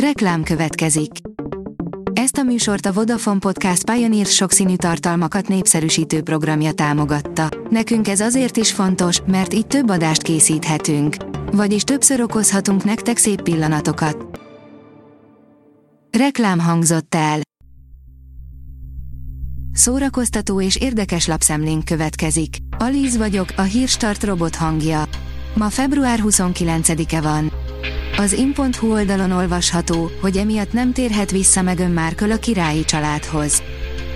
Reklám következik. Ezt a műsort a Vodafone Podcast Pioneer sokszínű tartalmakat népszerűsítő programja támogatta. Nekünk ez azért is fontos, mert így több adást készíthetünk. Vagyis többször okozhatunk nektek szép pillanatokat. Reklám hangzott el. Szórakoztató és érdekes lapszemlénk következik. Alíz vagyok, a hírstart robot hangja. Ma február 29-e van. Az in.hu oldalon olvasható, hogy emiatt nem térhet vissza Meghan Markle a királyi családhoz.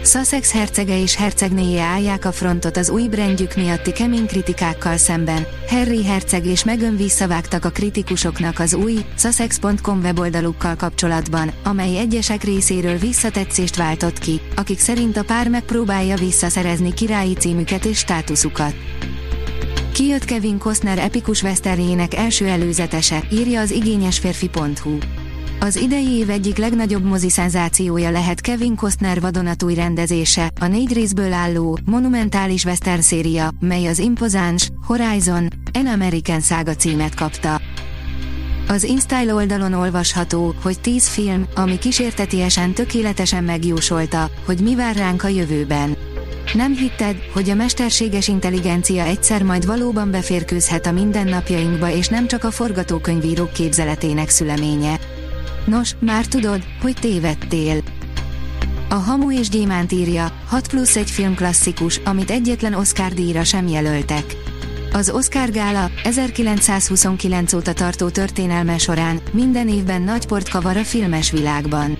Sussex hercege és hercegnéje állják a frontot az új brandjük miatti kemény kritikákkal szemben. Harry herceg és Meghan visszavágtak a kritikusoknak az új, sussex.com weboldalukkal kapcsolatban, amely egyesek részéről visszatetszést váltott ki, akik szerint a pár megpróbálja visszaszerezni királyi címüket és státuszukat. Kijött Kevin Costner epikus westernjének első előzetese, írja az igényesférfi.hu. Az idei év egyik legnagyobb mozi szenzációja lehet Kevin Costner vadonatúj rendezése, a négy részből álló, monumentális western széria, mely az impozáns, Horizon, An American Saga címet kapta. Az InStyle oldalon olvasható, hogy 10 film, ami kísértetiesen tökéletesen megjósolta, hogy mi vár ránk a jövőben. Nem hitted, hogy a mesterséges intelligencia egyszer majd valóban beférkőzhet a mindennapjainkba és nem csak a forgatókönyvírók képzeletének szüleménye. Nos, már tudod, hogy tévedtél. A Hamu és Gyémánt írja, 6 plusz egy film klasszikus, amit egyetlen Oscar díjra sem jelöltek. Az Oscar Gála 1929 óta tartó történelme során minden évben nagy port kavar a filmes világban.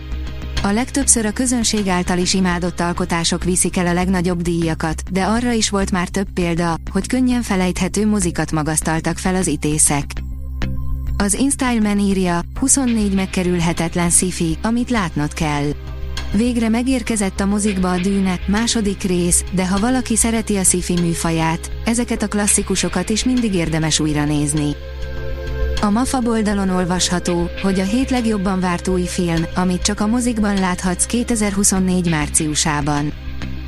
A legtöbbször a közönség által is imádott alkotások viszik el a legnagyobb díjakat, de arra is volt már több példa, hogy könnyen felejthető mozikat magasztaltak fel az itészek. Az InStyle írja, 24 megkerülhetetlen sci amit látnod kell. Végre megérkezett a mozikba a Dűne, második rész, de ha valaki szereti a sci műfaját, ezeket a klasszikusokat is mindig érdemes újra nézni. A MAFA oldalon olvasható, hogy a hét legjobban várt új film, amit csak a mozikban láthatsz 2024 márciusában.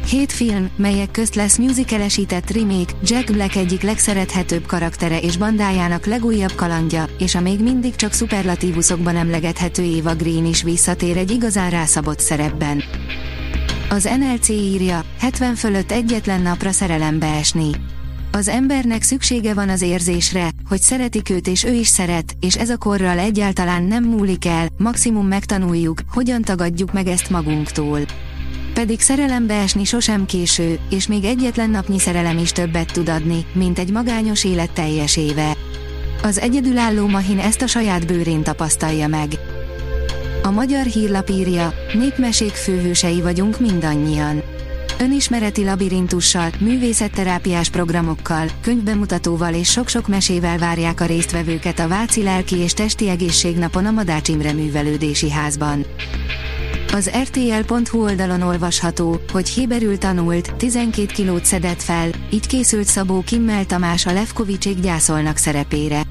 Hét film, melyek közt lesz musicalesített remake, Jack Black egyik legszerethetőbb karaktere és bandájának legújabb kalandja, és a még mindig csak szuperlatívuszokban emlegethető Eva Green is visszatér egy igazán rászabott szerepben. Az NLC írja, 70 fölött egyetlen napra szerelembe esni. Az embernek szüksége van az érzésre, hogy szeretik őt és ő is szeret, és ez a korral egyáltalán nem múlik el, maximum megtanuljuk, hogyan tagadjuk meg ezt magunktól. Pedig szerelembe esni sosem késő, és még egyetlen napnyi szerelem is többet tud adni, mint egy magányos élet teljes éve. Az egyedülálló Mahin ezt a saját bőrén tapasztalja meg. A magyar hírlap írja, népmesék főhősei vagyunk mindannyian önismereti labirintussal, művészetterápiás programokkal, könyvbemutatóval és sok-sok mesével várják a résztvevőket a Váci Lelki és Testi Egészségnapon a Madács Imre Művelődési Házban. Az rtl.hu oldalon olvasható, hogy Héberül tanult, 12 kilót szedett fel, így készült Szabó Kimmel Tamás a Levkovicsék gyászolnak szerepére.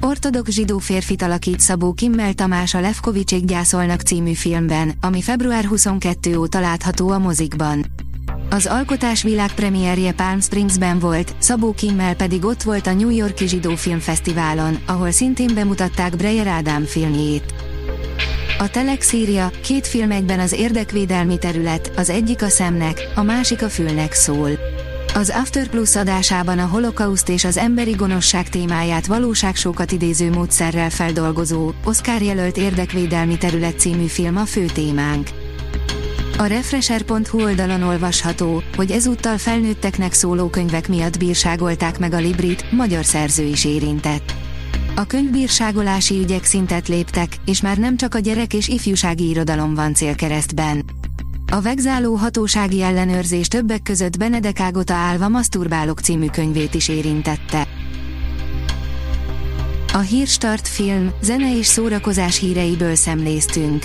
Ortodox zsidó férfit alakít Szabó Kimmel Tamás a Levkovicsék gyászolnak című filmben, ami február 22 óta látható a mozikban. Az alkotás világpremierje Palm Springsben volt, Szabó Kimmel pedig ott volt a New Yorki Zsidó Filmfesztiválon, ahol szintén bemutatták Breyer Ádám filmjét. A Telex írja, két film egyben az érdekvédelmi terület, az egyik a szemnek, a másik a fülnek szól. Az After Plus adásában a holokauszt és az emberi gonoszság témáját valóságsókat idéző módszerrel feldolgozó, Oscar jelölt érdekvédelmi terület című film a fő témánk. A Refresher.hu oldalon olvasható, hogy ezúttal felnőtteknek szóló könyvek miatt bírságolták meg a Librit, magyar szerző is érintett. A könyvbírságolási ügyek szintet léptek, és már nem csak a gyerek és ifjúsági irodalom van célkeresztben. A vegzáló hatósági ellenőrzés többek között Benedek Ágota Álva Maszturbálok című könyvét is érintette. A Hírstart film, zene és szórakozás híreiből szemléztünk.